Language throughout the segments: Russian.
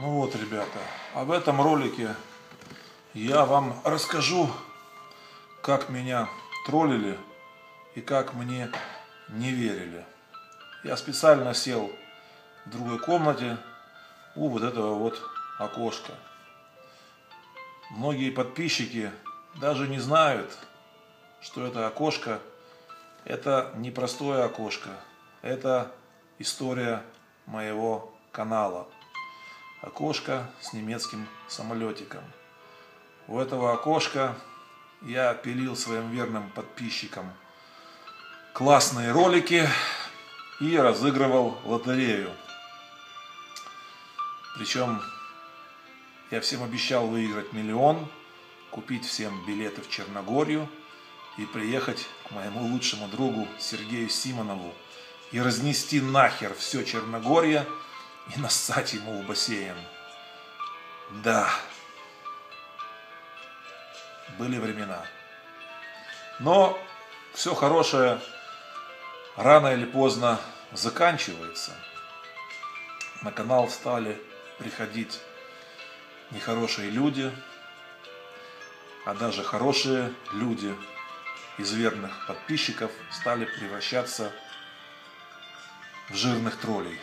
Ну вот, ребята, в этом ролике я вам расскажу, как меня троллили и как мне не верили. Я специально сел в другой комнате у вот этого вот окошка. Многие подписчики даже не знают, что это окошко, это не простое окошко, это история моего канала окошко с немецким самолетиком. У этого окошка я пилил своим верным подписчикам классные ролики и разыгрывал лотерею. Причем я всем обещал выиграть миллион, купить всем билеты в Черногорию и приехать к моему лучшему другу Сергею Симонову и разнести нахер все Черногорие – и нассать ему в бассейн. Да, были времена. Но все хорошее рано или поздно заканчивается. На канал стали приходить нехорошие люди, а даже хорошие люди из верных подписчиков стали превращаться в жирных троллей.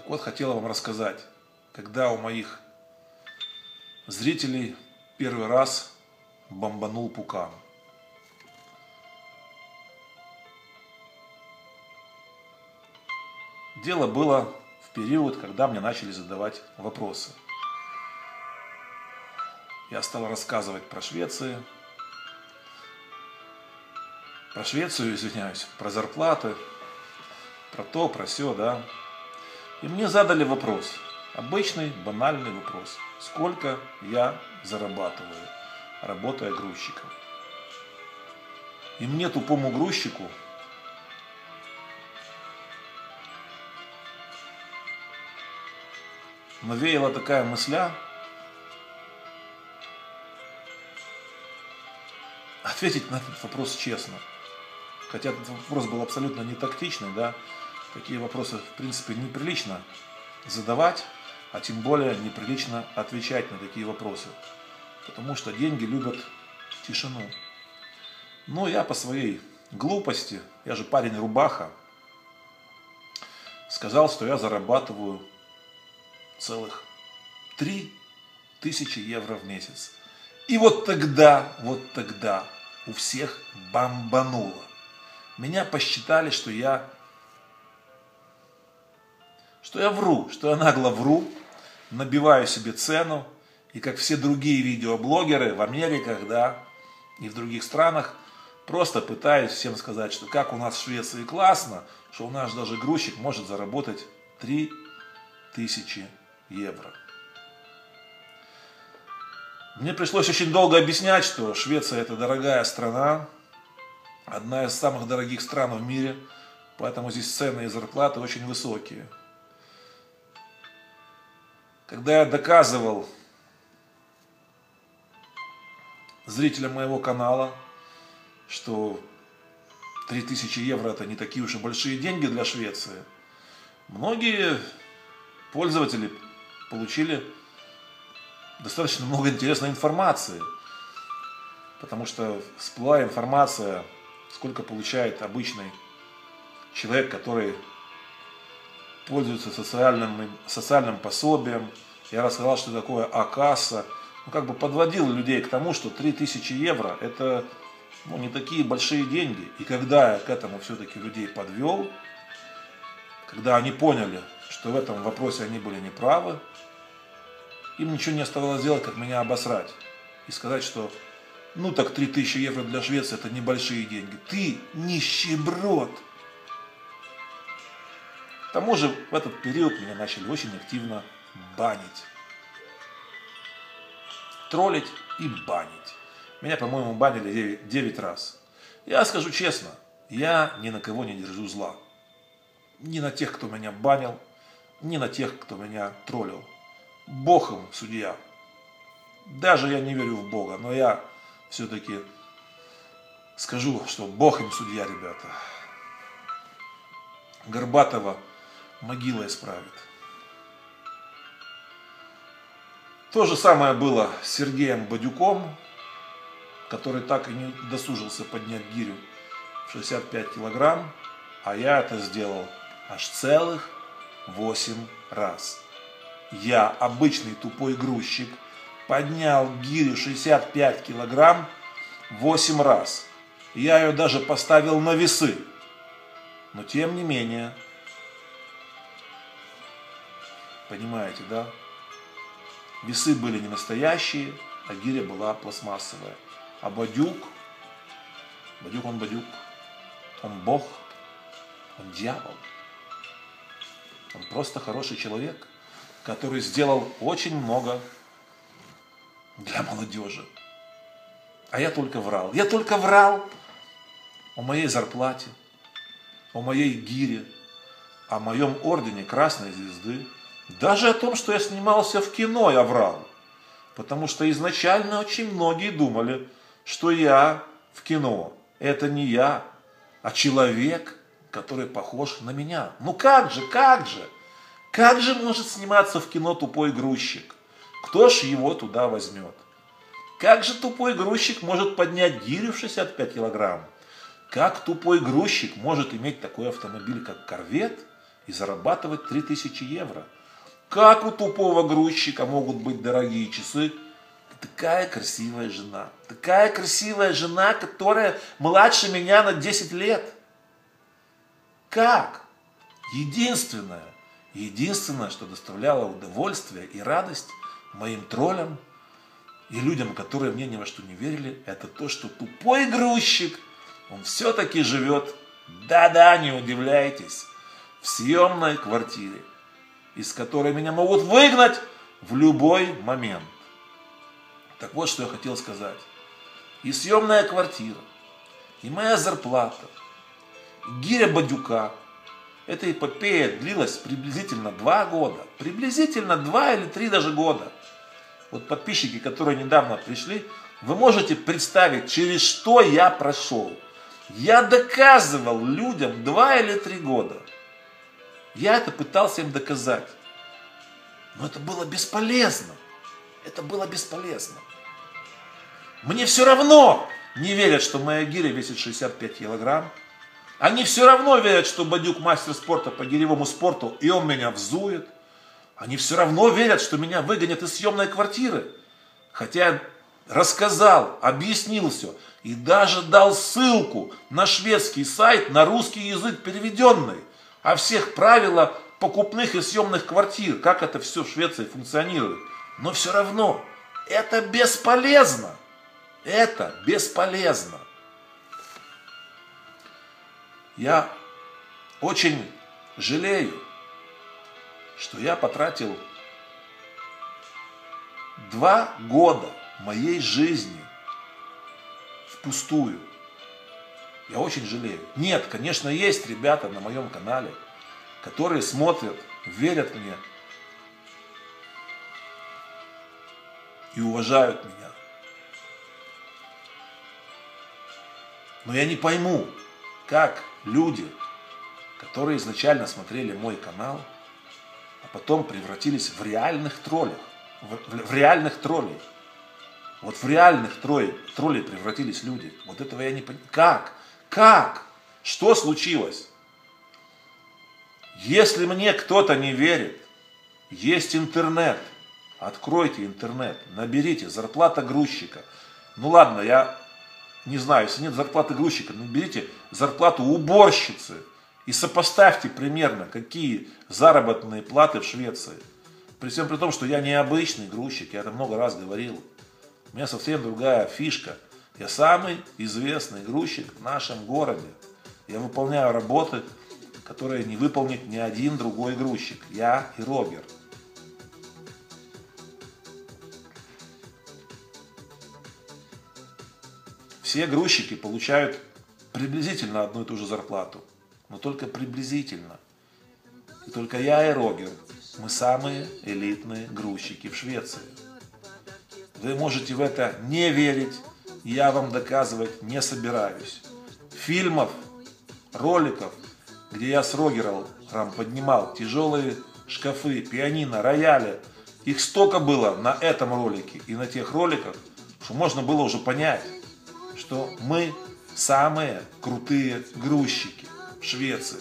Так вот, хотела вам рассказать, когда у моих зрителей первый раз бомбанул пукан. Дело было в период, когда мне начали задавать вопросы. Я стал рассказывать про Швецию, про Швецию, извиняюсь, про зарплаты, про то, про все, да. И мне задали вопрос, обычный банальный вопрос. Сколько я зарабатываю, работая грузчиком? И мне, тупому грузчику, навеяла такая мысля, ответить на этот вопрос честно. Хотя этот вопрос был абсолютно не тактичный, да, такие вопросы, в принципе, неприлично задавать, а тем более неприлично отвечать на такие вопросы. Потому что деньги любят тишину. Но я по своей глупости, я же парень рубаха, сказал, что я зарабатываю целых 3 тысячи евро в месяц. И вот тогда, вот тогда у всех бомбануло. Меня посчитали, что я что я вру, что я нагло вру, набиваю себе цену, и как все другие видеоблогеры в Америках, да, и в других странах, просто пытаюсь всем сказать, что как у нас в Швеции классно, что у нас даже грузчик может заработать 3000 евро. Мне пришлось очень долго объяснять, что Швеция это дорогая страна, одна из самых дорогих стран в мире, поэтому здесь цены и зарплаты очень высокие. Когда я доказывал зрителям моего канала, что 3000 евро это не такие уж и большие деньги для Швеции, многие пользователи получили достаточно много интересной информации. Потому что всплыла информация, сколько получает обычный человек, который пользуются социальным, социальным пособием. Я рассказал, что такое АКАСа. Ну, как бы подводил людей к тому, что 3000 евро – это ну, не такие большие деньги. И когда я к этому все-таки людей подвел, когда они поняли, что в этом вопросе они были неправы, им ничего не оставалось делать, как меня обосрать. И сказать, что ну так 3000 евро для Швеции это небольшие деньги. Ты нищеброд. К тому же в этот период меня начали очень активно банить. Троллить и банить. Меня, по-моему, банили 9, 9 раз. Я скажу честно, я ни на кого не держу зла. Ни на тех, кто меня банил, ни на тех, кто меня троллил. Бог им судья. Даже я не верю в Бога, но я все-таки скажу, что Бог им судья, ребята. Горбатова могила исправит. То же самое было с Сергеем Бадюком, который так и не досужился поднять гирю в 65 килограмм, а я это сделал аж целых 8 раз. Я, обычный тупой грузчик, поднял гирю 65 килограмм 8 раз. Я ее даже поставил на весы. Но тем не менее, понимаете, да? Весы были не настоящие, а гиря была пластмассовая. А Бадюк, Бадюк он Бадюк, он Бог, он дьявол. Он просто хороший человек, который сделал очень много для молодежи. А я только врал. Я только врал о моей зарплате, о моей гире, о моем ордене Красной Звезды. Даже о том, что я снимался в кино, я врал. Потому что изначально очень многие думали, что я в кино. Это не я, а человек, который похож на меня. Ну как же, как же? Как же может сниматься в кино тупой грузчик? Кто ж его туда возьмет? Как же тупой грузчик может поднять гирю в 65 килограмм? Как тупой грузчик может иметь такой автомобиль, как корвет, и зарабатывать 3000 евро? Как у тупого грузчика могут быть дорогие часы? Такая красивая жена. Такая красивая жена, которая младше меня на 10 лет. Как? Единственное, единственное, что доставляло удовольствие и радость моим троллям и людям, которые мне ни во что не верили, это то, что тупой грузчик, он все-таки живет, да-да, не удивляйтесь, в съемной квартире из которой меня могут выгнать в любой момент. Так вот, что я хотел сказать. И съемная квартира, и моя зарплата, и гиря Бадюка. Эта эпопея длилась приблизительно два года. Приблизительно два или три даже года. Вот подписчики, которые недавно пришли, вы можете представить, через что я прошел. Я доказывал людям два или три года – я это пытался им доказать. Но это было бесполезно. Это было бесполезно. Мне все равно не верят, что моя гиря весит 65 килограмм. Они все равно верят, что Бадюк мастер спорта по гиревому спорту, и он меня взует. Они все равно верят, что меня выгонят из съемной квартиры. Хотя я рассказал, объяснил все. И даже дал ссылку на шведский сайт на русский язык переведенный о всех правилах покупных и съемных квартир, как это все в Швеции функционирует. Но все равно это бесполезно. Это бесполезно. Я очень жалею, что я потратил два года моей жизни впустую. Я очень жалею. Нет, конечно, есть ребята на моем канале, которые смотрят, верят мне и уважают меня. Но я не пойму, как люди, которые изначально смотрели мой канал, а потом превратились в реальных троллях, в, в, в реальных троллей. Вот в реальных троллей, троллей превратились люди. Вот этого я не понимаю. Как? Как? Что случилось? Если мне кто-то не верит, есть интернет. Откройте интернет, наберите зарплата грузчика. Ну ладно, я не знаю, если нет зарплаты грузчика, наберите зарплату уборщицы и сопоставьте примерно, какие заработные платы в Швеции. При всем при том, что я не обычный грузчик, я это много раз говорил. У меня совсем другая фишка – я самый известный грузчик в нашем городе. Я выполняю работы, которые не выполнит ни один другой грузчик. Я и Рогер. Все грузчики получают приблизительно одну и ту же зарплату, но только приблизительно. И только я и Рогер, мы самые элитные грузчики в Швеции. Вы можете в это не верить, я вам доказывать не собираюсь. Фильмов, роликов где я с Рогером поднимал тяжелые шкафы, пианино, рояли. Их столько было на этом ролике и на тех роликах, что можно было уже понять, что мы самые крутые грузчики в Швеции.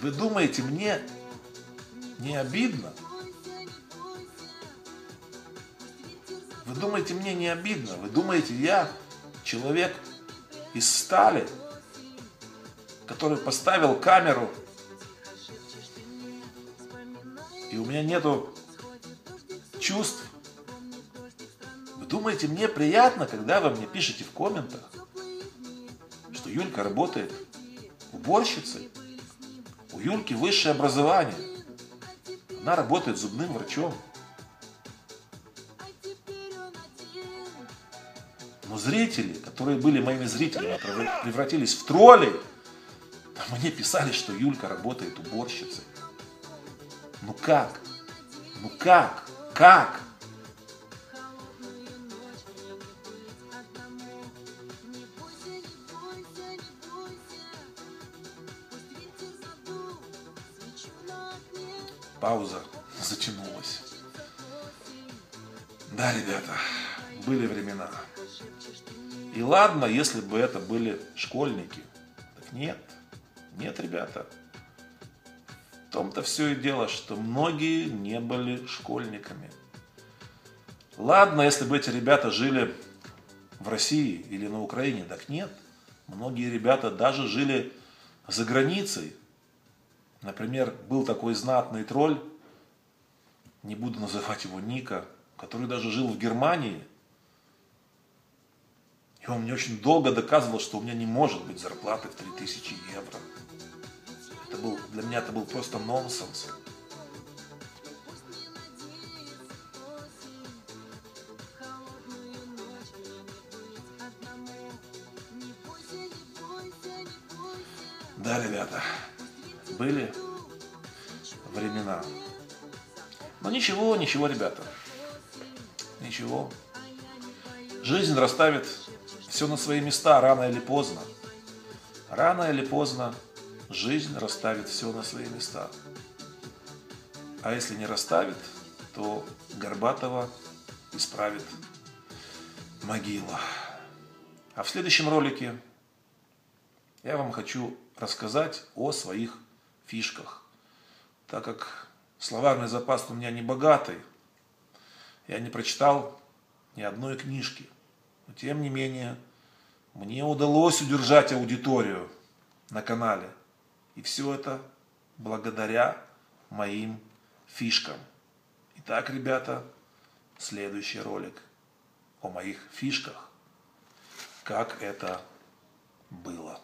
Вы думаете, мне не обидно? Вы думаете, мне не обидно? Вы думаете, я человек из стали, который поставил камеру, и у меня нету чувств? Вы думаете, мне приятно, когда вы мне пишете в комментах, что Юлька работает уборщицей? У Юльки высшее образование. Она работает зубным врачом. Но зрители, которые были моими зрителями, превратились в троллей. Мне писали, что Юлька работает уборщицей. Ну как? Ну как? Как? Пауза затянулась. Да, ребята, были времена. И ладно, если бы это были школьники. Так нет, нет, ребята. В том-то все и дело, что многие не были школьниками. Ладно, если бы эти ребята жили в России или на Украине, так нет. Многие ребята даже жили за границей. Например, был такой знатный тролль, не буду называть его Ника, который даже жил в Германии – и он мне очень долго доказывал, что у меня не может быть зарплаты в 3000 евро. Это был, для меня это был просто нонсенс. Да, ребята, были времена. Но ничего, ничего, ребята. Ничего. Жизнь расставит все на свои места рано или поздно. Рано или поздно жизнь расставит все на свои места. А если не расставит, то Горбатова исправит могила. А в следующем ролике я вам хочу рассказать о своих фишках. Так как словарный запас у меня не богатый, я не прочитал ни одной книжки – но тем не менее, мне удалось удержать аудиторию на канале. И все это благодаря моим фишкам. Итак, ребята, следующий ролик о моих фишках. Как это было.